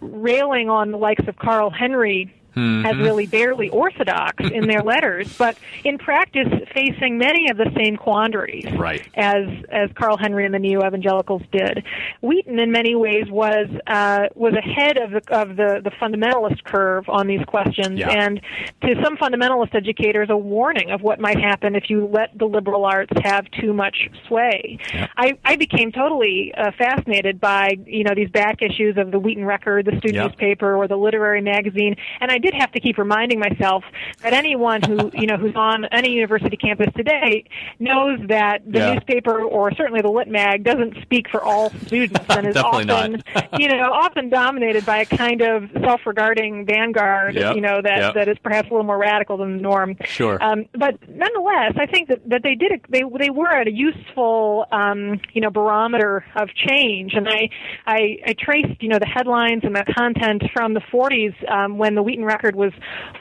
railing on the likes of Carl Henry mm-hmm. as really barely orthodox in their letters, but in practice facing many of the same quandaries right. as as Carl Henry and the neo evangelicals did. Wheaton, in many ways, was uh, was ahead of the of the, the fundamentalist curve on these questions, yeah. and to some fundamentalist educators, a warning of what might happen if you let the liberal arts have too much sway. Yeah. I, I became totally uh, fascinated by you know these back issues of the Wheaton Record, the student yeah. newspaper, or the literary magazine, and I did have to keep reminding myself that anyone who you know who's on any university campus today knows that the yeah. newspaper or certainly the lit mag doesn't speak for all students and is often you know often dominated by a kind of self-regarding vanguard yep. you know that yep. that is perhaps a little more radical than the norm. Sure. Um, but nonetheless, I think that, that they did a, they they were at a useful um, you know barometer of change, and I, I I traced you know the headlines and the content from the 40s um, when the Wheaton record was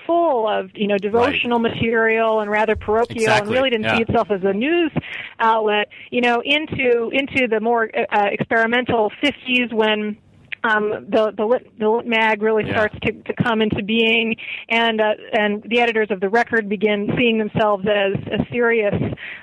full of you know devotional right. material and rather parochial exactly. and really didn't yeah. see itself as a news outlet you know into into the more uh, experimental 50s when um, the the lit, the lit mag really yeah. starts to, to come into being, and uh, and the editors of the record begin seeing themselves as, as serious,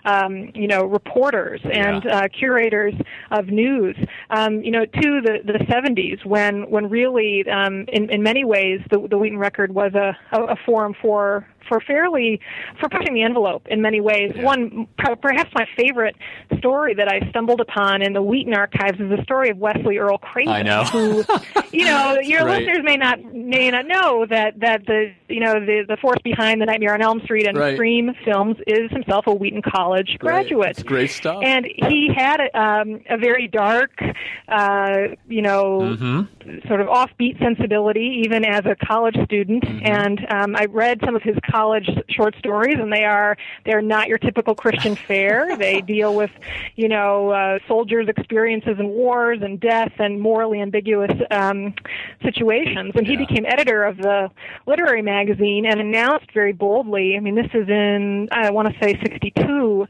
um, you know, reporters and yeah. uh, curators of news. Um, you know, to the the 70s when when really, um, in in many ways, the the Wheaton record was a a, a forum for for fairly for pushing the envelope in many ways. Yeah. One perhaps my favorite story that I stumbled upon in the Wheaton archives is the story of Wesley Earl Craven. I know. Who, you know, your right. listeners may not may not know that that the you know the the force behind the Nightmare on Elm Street and right. Scream films is himself a Wheaton College graduate. It's great stuff. And he had a, um, a very dark, uh, you know, mm-hmm. Sort of offbeat sensibility, even as a college student. Mm-hmm. And um, I read some of his college short stories, and they are they're not your typical Christian fare. they deal with, you know, uh, soldiers' experiences in wars and death and morally ambiguous um, situations. And he Yeah. became editor of the literary magazine and announced very boldly. I mean, this is in I want to say '62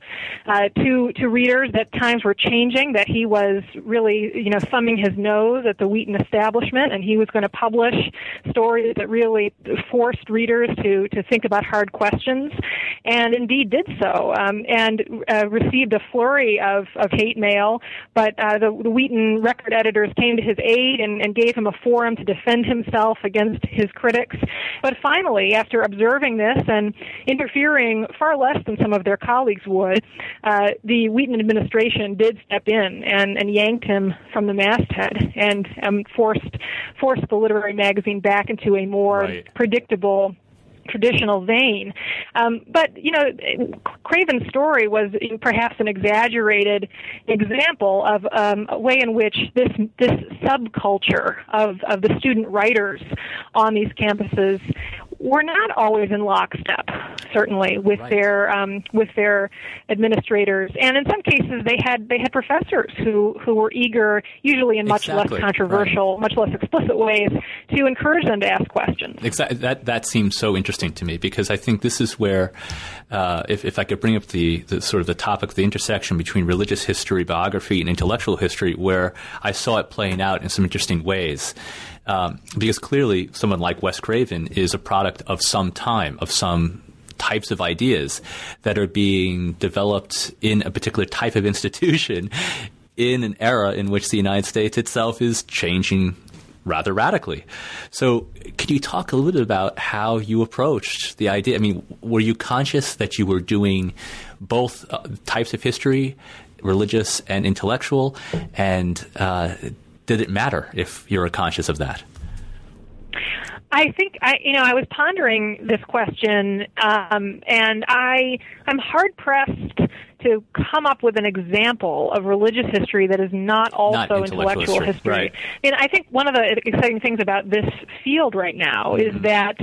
uh, to to readers that times were changing. That he was really, you know, thumbing his nose at the Wheaton establishment, and he was going to publish stories that really forced readers to to think about hard questions, and indeed did so, um, and uh, received a flurry of, of hate mail. But uh, the, the Wheaton record editors came to his aid and, and gave him a forum to defend himself against his critics. But finally, after observing this and interfering far less than some of their colleagues would, uh, the Wheaton administration did step in and, and yanked him from the masthead and um, forced forced the literary magazine back into a more Right. predictable traditional vein. Um, but you know, Craven's story was perhaps an exaggerated example of um, a way in which this this subculture of of the student writers on these campuses were not always in lockstep, certainly with Right. their um, with their administrators, and in some cases they had they had professors who who were eager, usually in much Exactly, less controversial, much less explicit ways, to encourage them to ask questions. Exactly. That that seems so interesting to me because I think this is where, uh, if if I could bring up the, the sort of the topic, the intersection between religious history, biography, and intellectual history, where I saw it playing out in some interesting ways. Um, because clearly, someone like Wes Craven is a product of some time, of some types of ideas that are being developed in a particular type of institution in an era in which the United States itself is changing rather radically. So, can you talk a little bit about how you approached the idea? I mean, were you conscious that you were doing both uh, types of history, religious and intellectual, and uh, did it matter if you were conscious of that? I think I, you know, I was pondering this question, um, and I, I'm hard pressed to come up with an example of religious history that is not also Not intellectual history, right. And I think one of the exciting things about this field right now Mm-hmm. is that,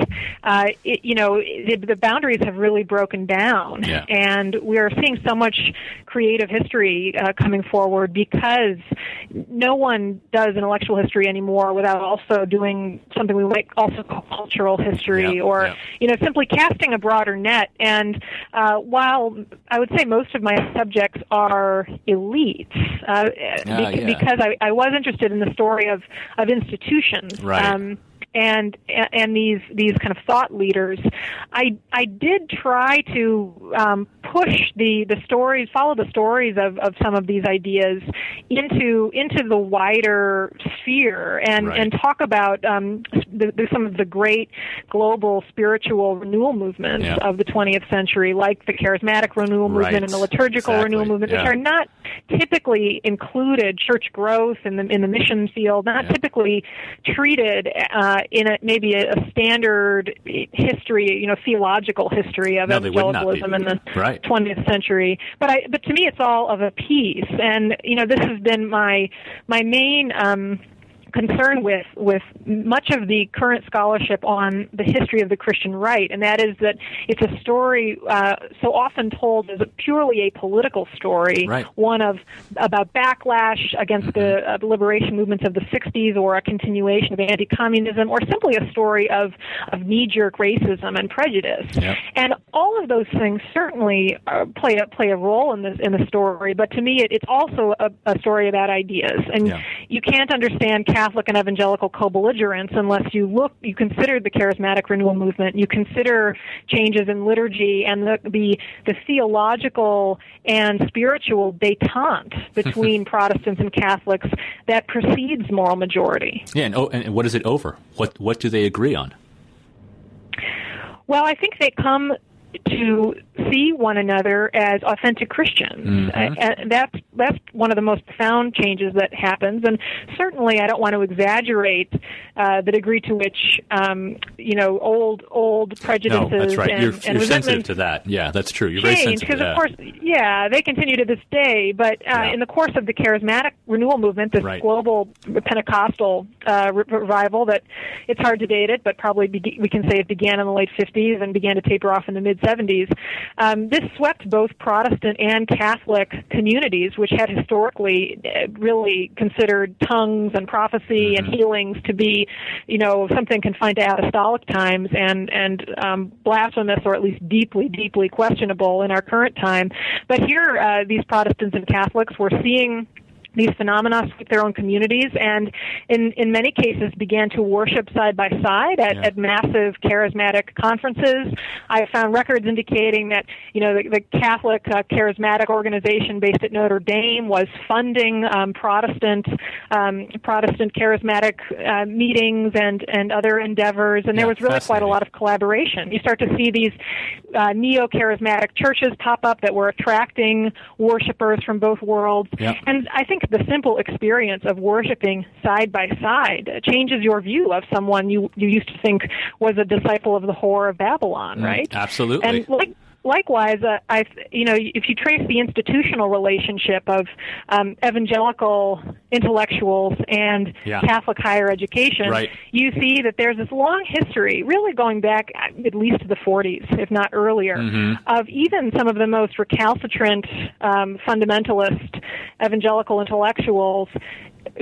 uh, it, you know, the, the boundaries have really broken down, Yeah. and we are seeing so much creative history uh, coming forward because no one does intellectual history anymore without also doing something we might also call cultural history Yeah, or yeah. you know simply casting a broader net and uh, while I would say most of my subjects are elites uh, bec- yeah. because I, I was interested in the story of of institutions Right. um, and and these these kind of thought leaders. I I did try to um, push the the stories, follow the stories of, of some of these ideas into into the wider sphere, and Right. and talk about um, the, the, some of the great global spiritual renewal movements Yeah. of the 20th century, like the charismatic renewal movement Right. and the liturgical Exactly. renewal movement, Yeah. which are not typically included church growth in the in the mission field, not Yeah. typically treated uh, in a maybe a, a standard history, you know, theological history of No, they would not be. evangelicalism in the Right. 20th century. But I, but to me, it's all of a piece, and you know, this has been my my main. Um, concern with with much of the current scholarship on the history of the Christian right, and that is that it's a story uh, so often told as a purely a political story, Right. one of about backlash against the uh, liberation movements of the '60s, or a continuation of anti-communism, or simply a story of of knee-jerk racism and prejudice. Yep. And all of those things certainly uh, play a play a role in the in the story. But to me, it, it's also a, a story about ideas, and Yeah. you can't understand Catholic and evangelical co-belligerence unless you look, you consider the charismatic renewal movement, you consider changes in liturgy and the the, the theological and spiritual détente between Protestants and Catholics that precedes moral majority. Yeah, and, oh, and what is it over? What what do they agree on? Well, I think they come to see one another as authentic Christians. Mhm. I- and that's that's one of the most profound changes that happens. And certainly, I don't want to exaggerate uh, the degree to which um, you know old old prejudices No, that's right. and, you're and you're sensitive to that. Yeah, that's true. You're very change sensitive because of course yeah they continue to this day but uh, Yeah. in the course of the charismatic renewal movement this Right. global pentecostal uh, revival that it's hard to date it but probably be- we can say it began in the late 50s and began to taper off in the mid 70s um, this swept both protestant and catholic communities which had historically uh, really considered tongues and prophecy and healings to be you know something confined to apostolic times and and um, blasphemous or at least deeply deeply questionable in our current time. But here uh, these protestants and catholics were seeing these phenomena sweep their own communities and in, in many cases began to worship side by side at, Yeah. at massive charismatic conferences. I found records indicating that, you know, the, the Catholic uh, charismatic organization based at Notre Dame was funding um, Protestant um, Protestant charismatic uh, meetings and, and other endeavors, and there was really quite a lot of collaboration. You start to see these uh, neo charismatic churches pop up that were attracting worshipers from both worlds. Yeah. And I think the simple experience of worshiping side by side changes your view of someone you, you used to think was a disciple of the whore of Babylon, right? Mm, Absolutely. And like likewise, uh, I, you know, if you trace the institutional relationship of um, evangelical intellectuals and yeah. Catholic higher education, right. you see that there's this long history, really going back at least to the 40s, if not earlier, mm-hmm. of even some of the most recalcitrant um, fundamentalist evangelical intellectuals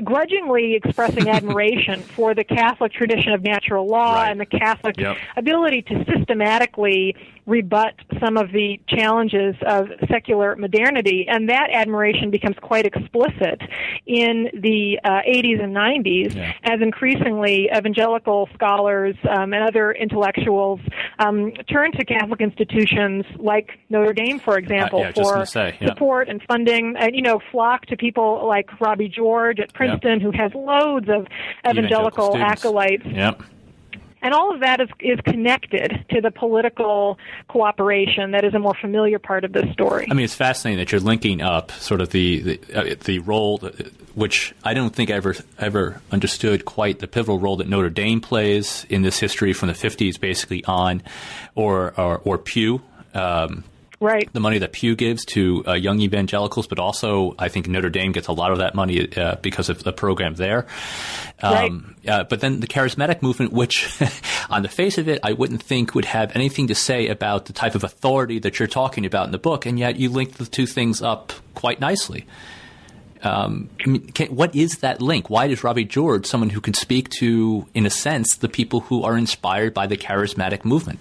grudgingly expressing admiration for the Catholic tradition of natural law right. and the Catholic yep. ability to systematically rebut some of the challenges of secular modernity, and that admiration becomes quite explicit in the uh, 80s and 90s yeah. as increasingly evangelical scholars um, and other intellectuals um, turn to Catholic institutions like Notre Dame, for example, uh, yeah, for say, yeah. support and funding, and you know, flock to people like Robbie George at Princeton, who has loads of evangelical, evangelical acolytes. Yep. And all of that is, is connected to the political cooperation that is a more familiar part of this story. I mean, it's fascinating that you're linking up sort of the the, uh, the role, which I don't think I ever ever understood quite the pivotal role that Notre Dame plays in this history from the 50s basically on, or or, or Pew. Um, right. the money that Pew gives to uh, young evangelicals, but also I think Notre Dame gets a lot of that money uh, because of the program there. Um, right. uh, but then the charismatic movement, which on the face of it, I wouldn't think would have anything to say about the type of authority that you're talking about in the book, and yet you link the two things up quite nicely. Um, I mean, can, what is that link? Why does Robbie George, someone who can speak to, in a sense, the people who are inspired by the charismatic movement?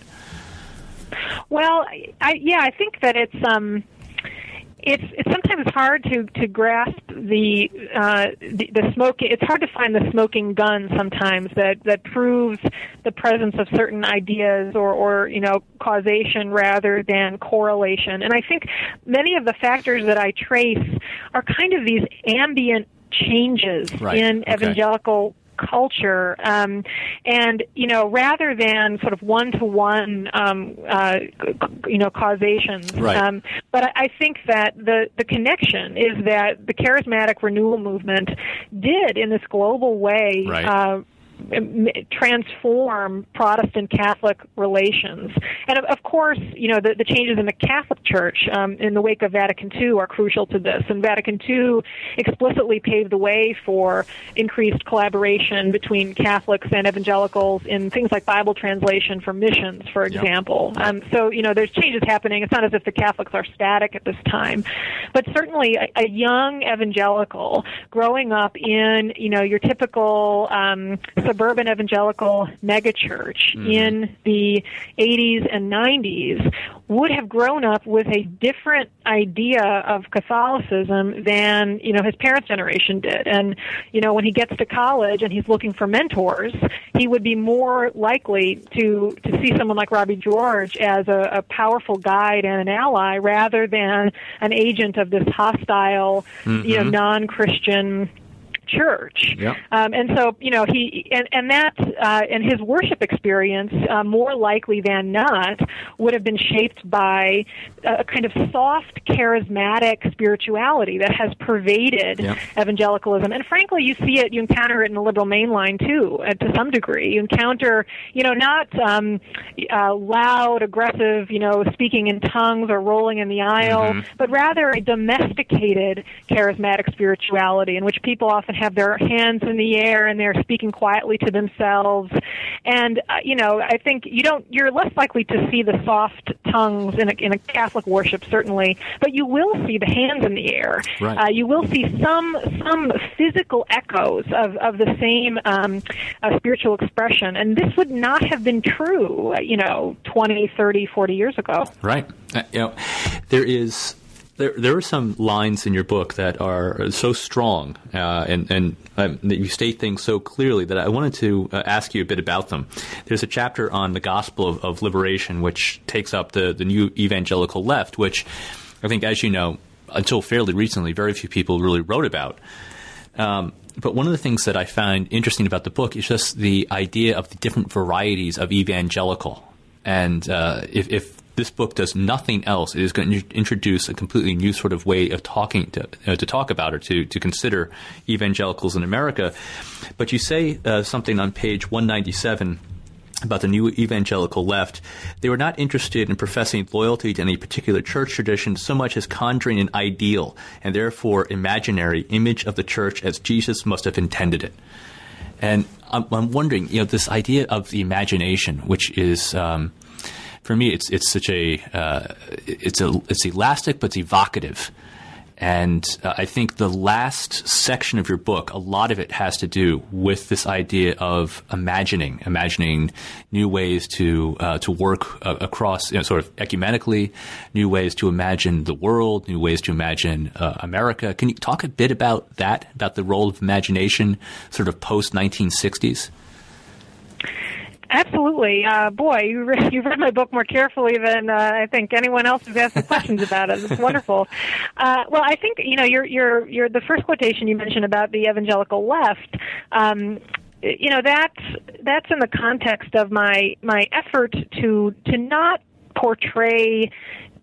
Well, I, yeah, I think that it's um, it's it's sometimes hard to to grasp the uh, the, the smoking. It's hard to find the smoking gun sometimes that that proves the presence of certain ideas or or you know causation rather than correlation. And I think many of the factors that I trace are kind of these ambient changes right. in okay. Culture um, and you know rather than sort of one to one you know causations right. um, but I, I think that the the connection is that the charismatic renewal movement did in this global way right. uh, transform Protestant Catholic relations. And of, of course, you know, the, the, changes in the Catholic Church um, in the wake of Vatican II are crucial to this. And Vatican II explicitly paved the way for increased collaboration between Catholics and evangelicals in things like Bible translation for missions, for example. Yep. Um, so, you know, there's changes happening. It's not as if the Catholics are static at this time. But certainly a, a young evangelical growing up in, you know, your typical um, suburban evangelical megachurch mm-hmm. in the 80s and 90s would have grown up with a different idea of Catholicism than, you know, his parents' generation did. And, you know, when he gets to college and he's looking for mentors, he would be more likely to, to see someone like Robbie George as a, a powerful guide and an ally rather than an agent of this hostile, mm-hmm. you know, non-Christian church. Um, and so, you know, he and and that uh, and his worship experience, uh, more likely than not, would have been shaped by a kind of soft, charismatic spirituality that has pervaded evangelicalism. And frankly, you see it, you encounter it in the liberal mainline too, uh, to some degree. You encounter, you know, not um, uh, loud, aggressive, you know, speaking in tongues or rolling in the aisle, mm-hmm. but rather a domesticated, charismatic spirituality in which people often have their hands in the air and they're speaking quietly to themselves. And uh, you know, I think you don't. You're less likely to see the soft tongues in a, in a Catholic worship, certainly, but you will see the hands in the air. Right. Uh, you will see some some physical echoes of of the same um, uh, spiritual expression, and this would not have been true, you know, 20, 30, 40 years ago. Right. Uh, you know, there is there, there are some lines in your book that are so strong uh, and, um, that you state things so clearly that I wanted to uh, ask you a bit about them. There's a chapter on the gospel of, of liberation, which takes up the, the new evangelical left, which I think, as you know, until fairly recently, very few people really wrote about. Um, but one of the things that I find interesting about the book is just the idea of the different varieties of evangelical. And uh, if, if this book does nothing else. It is going to introduce a completely new sort of way of talking to, uh, to talk about or to, to consider evangelicals in America. But you say uh, something on page 197 about the new evangelical left, they were not interested in professing loyalty to any particular church tradition so much as conjuring an ideal and therefore imaginary image of the church as Jesus must have intended it. And I'm, I'm wondering, you know, this idea of the imagination, which is, um, for me, it's it's such a uh, it's a it's elastic but it's evocative. And uh, I think the last section of your book, a lot of it has to do with this idea of imagining, imagining new ways to uh, to work uh, across, you know, sort of ecumenically, new ways to imagine the world, new ways to imagine uh, America. Can you talk a bit about that, about the role of imagination, sort of post 1960s? Absolutely. Uh, boy, you re- you read my book more carefully than uh, I think anyone else who's asked questions about it. It's wonderful. Uh, well, I think you know your your your the first quotation you mentioned about the evangelical left. Um, you know that's that's in the context of my my effort to to not portray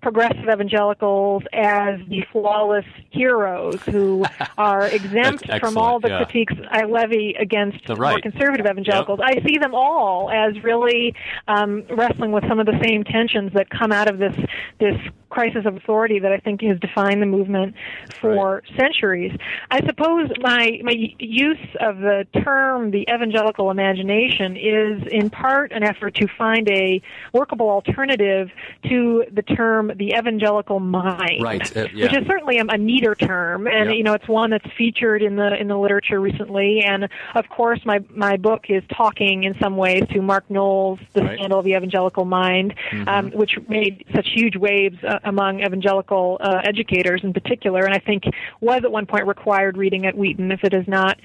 progressive evangelicals as the flawless heroes who are exempt from all the yeah. critiques I levy against The right. more conservative evangelicals. I see them all as really um, wrestling with some of the same tensions that come out of this this crisis of authority that I think has defined the movement for centuries. I suppose my my use of the term the evangelical imagination is in part an effort to find a workable alternative to the term the evangelical mind, Right, uh, yeah. which is certainly a, a neater term, and Yeah. you know it's one that's featured in the in the literature recently. And of course, my my book is talking in some ways to Mark Noll's, the Right. scandal of the evangelical mind, um, which made such huge waves uh, among evangelical uh, educators in particular, and I think was at one point required reading at Wheaton, if it is not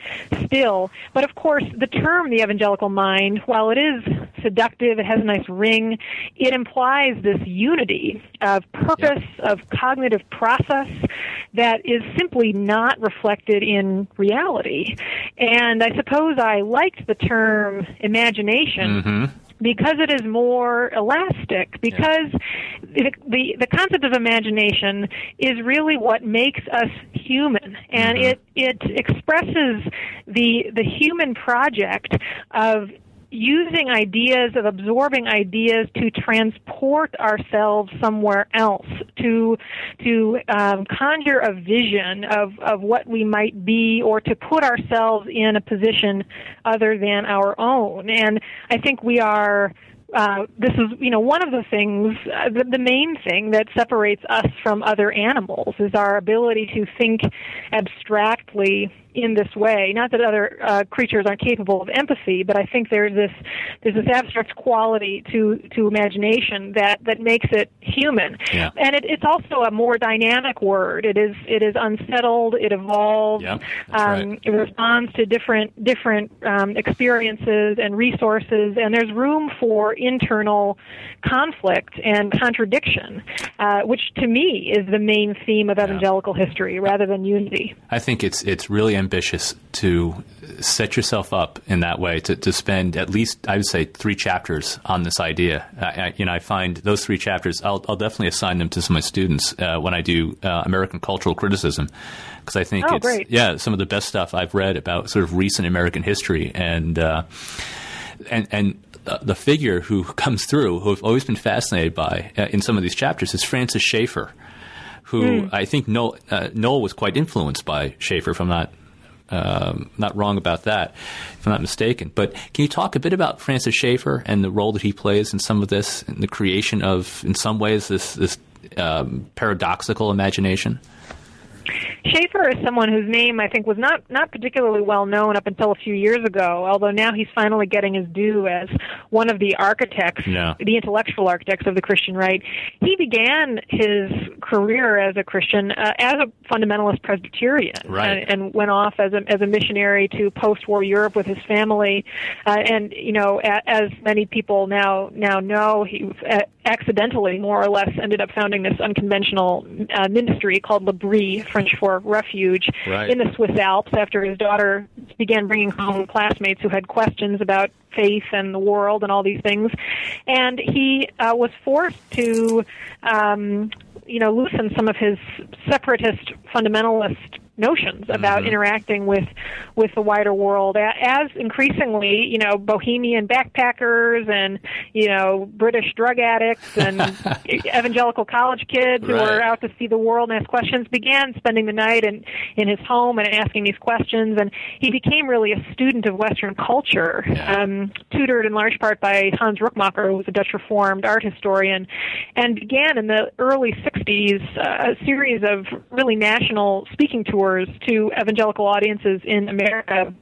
still. But of course, the term the evangelical mind, while it is seductive, it has a nice ring, it implies this unity of purpose, of cognitive process that is simply not reflected in reality. And I suppose I liked the term imagination because it is more elastic because the, the the concept of imagination is really what makes us human. And mm-hmm. it it expresses the the human project of using ideas of absorbing ideas to transport ourselves somewhere else to to um, conjure a vision of of what we might be or to put ourselves in a position other than our own. And i think we are uh, this is, you know, one of the things, uh, the, the main thing that separates us from other animals is our ability to think abstractly in this way. Not that other uh, creatures aren't capable of empathy, but I think there's this there's this abstract quality to to imagination that that makes it human. Yeah. And it, it's also a more dynamic word. It is it is unsettled. It evolves. Yeah, um, right. it responds to different different um, experiences and resources, and there's room for internal conflict and contradiction, uh, which to me is the main theme of evangelical history, rather than unity. I think it's it's really ambitious to set yourself up in that way to, to spend at least I would say three chapters on this idea. I, I, you know, I find those three chapters. I'll, I'll definitely assign them to some of my students uh, when I do uh, American cultural criticism because I think Oh, it's great. yeah some of the best stuff I've read about sort of recent American history and. Uh, and and uh, the figure who comes through, who I've always been fascinated by uh, in some of these chapters, is Francis Schaeffer, who I think Noll, uh, Noll was quite influenced by Schaeffer, if I'm not um, not wrong about that, if I'm not mistaken. But can you talk a bit about Francis Schaeffer and the role that he plays in some of this, in the creation of, in some ways, this this um, paradoxical imagination? Schaeffer is someone whose name I think was not not particularly well known up until a few years ago. Although now he's finally getting his due as one of the architects, Yeah. the intellectual architects of the Christian right. He began his career as a Christian uh, as a fundamentalist Presbyterian, Right. and, and went off as a as a missionary to post-war Europe with his family. Uh, and you know, a, as many people now now know, he uh, accidentally, more or less, ended up founding this unconventional uh, ministry called L'Abri, French for refuge, Right. in the Swiss Alps after his daughter began bringing home classmates who had questions about faith and the world and all these things. And he uh, was forced to, um, you know, loosen some of his separatist fundamentalist notions about mm-hmm. interacting with with the wider world as increasingly you know bohemian backpackers and you know british drug addicts and evangelical college kids who were out to see the world and ask questions began spending the night in in his home and asking these questions and he became really a student of western culture yeah. um, tutored in large part by hans rookmaaker who was a dutch reformed art historian and began in the early 60s uh, a series of really national speaking tours to evangelical audiences in America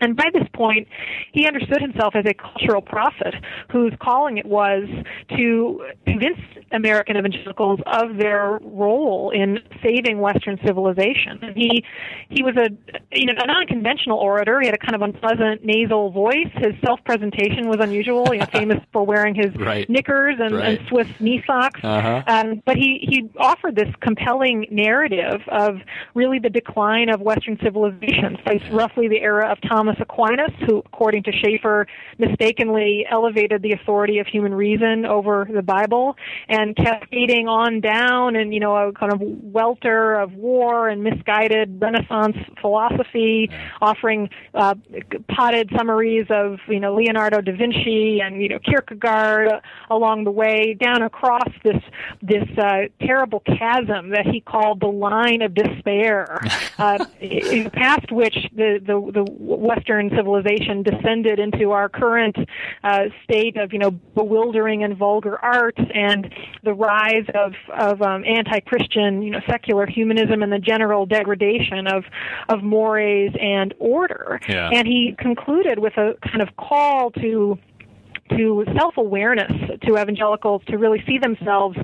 and by this point, he understood himself as a cultural prophet whose calling it was to convince American evangelicals of their role in saving Western civilization. And he he was a you know a non-conventional orator. He had a kind of unpleasant nasal voice. His self-presentation was unusual. You know, famous for wearing his right. knickers and, right. and Swiss knee socks. Uh-huh. Um, but he he offered this compelling narrative of really the decline of Western civilization. Roughly the era of Thomas Aquinas, who, according to Schaeffer, mistakenly elevated the authority of human reason over the Bible, and cascading on down, and you know, a kind of welter of war and misguided Renaissance philosophy, offering uh, potted summaries of you know Leonardo da Vinci and you know Kierkegaard along the way, down across this this uh, terrible chasm that he called the line of despair, uh, past which the the the Western civilization descended into our current uh, state of, you know, bewildering and vulgar art and the rise of, of um, anti-Christian, you know, secular humanism and the general degradation of, of mores and order. Yeah. And he concluded with a kind of call to to self awareness to evangelicals to really see themselves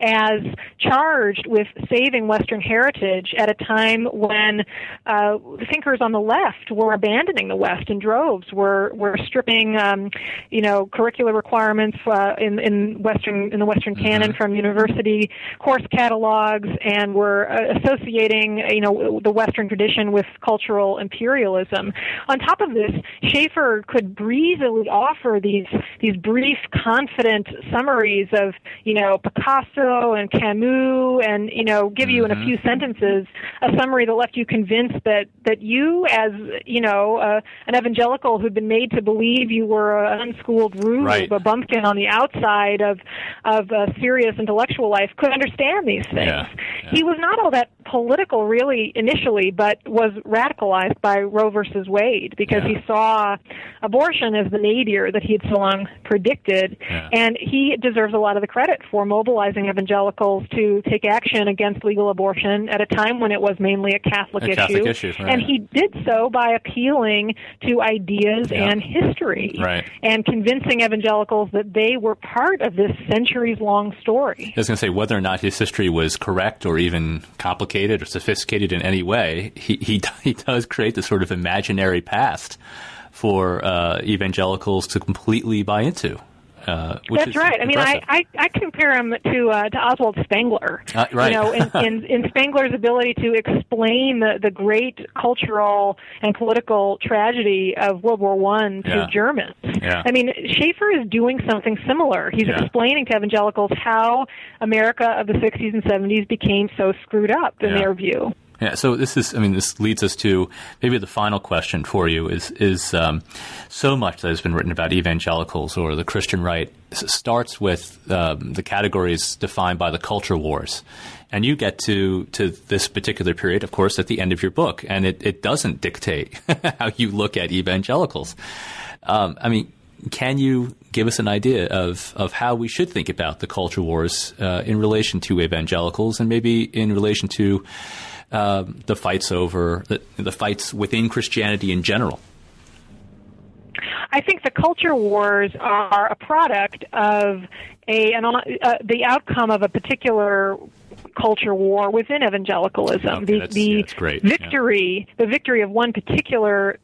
as charged with saving Western heritage at a time when uh, thinkers on the left were abandoning the West in droves, were were stripping um, you know curricular requirements uh, in in Western in the Western mm-hmm. canon from university course catalogs, and were uh, associating you know the Western tradition with cultural imperialism. On top of this, Schaeffer could breezily offer these these brief, confident summaries of, you know, Picasso and Camus and, you know, give you in a mm-hmm. few sentences a summary that left you convinced that, that you, as, you know, uh, an evangelical who'd been made to believe you were an unschooled rube, right. a bumpkin on the outside of, of a serious intellectual life, could understand these things. Yeah. Yeah. He was not all that political really initially, but was radicalized by Roe versus Wade because yeah. he saw abortion as the nadir that he had so long predicted. Yeah. And he deserves a lot of the credit for mobilizing evangelicals to take action against legal abortion at a time when it was mainly a Catholic a issue. Catholic issue right. And he did so by appealing to ideas yeah. and history right. and convincing evangelicals that they were part of this centuries long story. I was going to say, whether or not his history was correct or even complicated or sophisticated in any way, he, he, he does create this sort of imaginary past for uh, evangelicals to completely buy into. Uh, That's right. I mean, I, I, I compare him to uh, to Oswald Spengler. Uh, right. You know, in, in, in Spengler's ability to explain the, the great cultural and political tragedy of World War One to yeah. Germans. Yeah. I mean, Schaeffer is doing something similar. He's yeah. explaining to evangelicals how America of the 60s and 70s became so screwed up in yeah. their view. Yeah, so this is, I mean, this leads us to maybe the final question for you is, is um, so much that has been written about evangelicals or the Christian right starts with um, the categories defined by the culture wars. And you get to, to this particular period, of course, at the end of your book, and it, it doesn't dictate how you look at evangelicals. Um, I mean, can you give us an idea of, of how we should think about the culture wars uh, in relation to evangelicals and maybe in relation to um, the fights over the, the fights within Christianity in general? I think the culture wars are a product of a an, uh, the outcome of a particular culture war within evangelicalism. Okay, the that's, the yeah, victory, yeah. the victory of one particular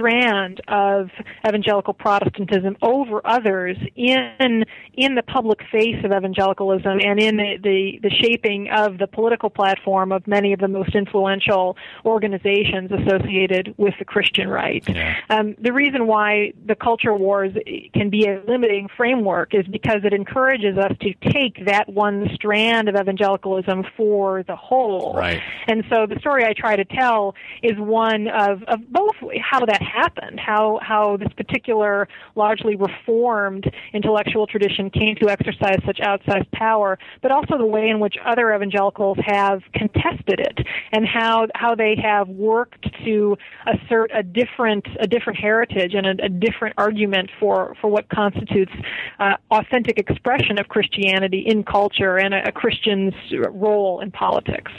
strand of evangelical Protestantism over others in in the public face of evangelicalism and in the, the, the shaping of the political platform of many of the most influential organizations associated with the Christian right. Yeah. Um, the reason why the culture wars can be a limiting framework is because it encourages us to take that one strand of evangelicalism for the whole. Right. And so the story I try to tell is one of, of both how that happened, how how this particular largely reformed intellectual tradition came to exercise such outsized power, but also the way in which other evangelicals have contested it and how how they have worked to assert a different a different heritage and a, a different argument for for what constitutes uh, authentic expression of Christianity in culture and a, a Christian's role in politics.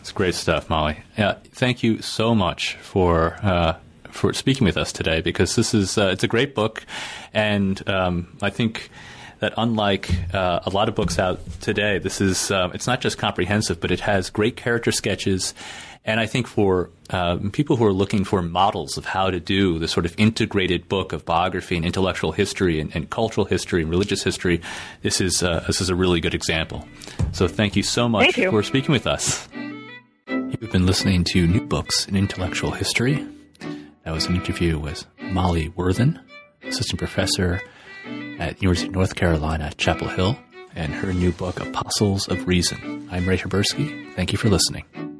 It's great stuff, Molly. Thank you so much for uh, for speaking with us today because this is uh, it's a great book, and um, I think that unlike uh, a lot of books out today, this is um, it's not just comprehensive, but it has great character sketches. And I think for um, people who are looking for models of how to do the sort of integrated book of biography and intellectual history and, and cultural history and religious history, this is uh, this is a really good example. So thank you so much you. for speaking with us. You've been listening to New Books in Intellectual History. That was an interview with Molly Worthen, assistant professor at University of North Carolina, Chapel Hill, and her new book, Apostles of Reason. I'm Ray Haberski. Thank you for listening.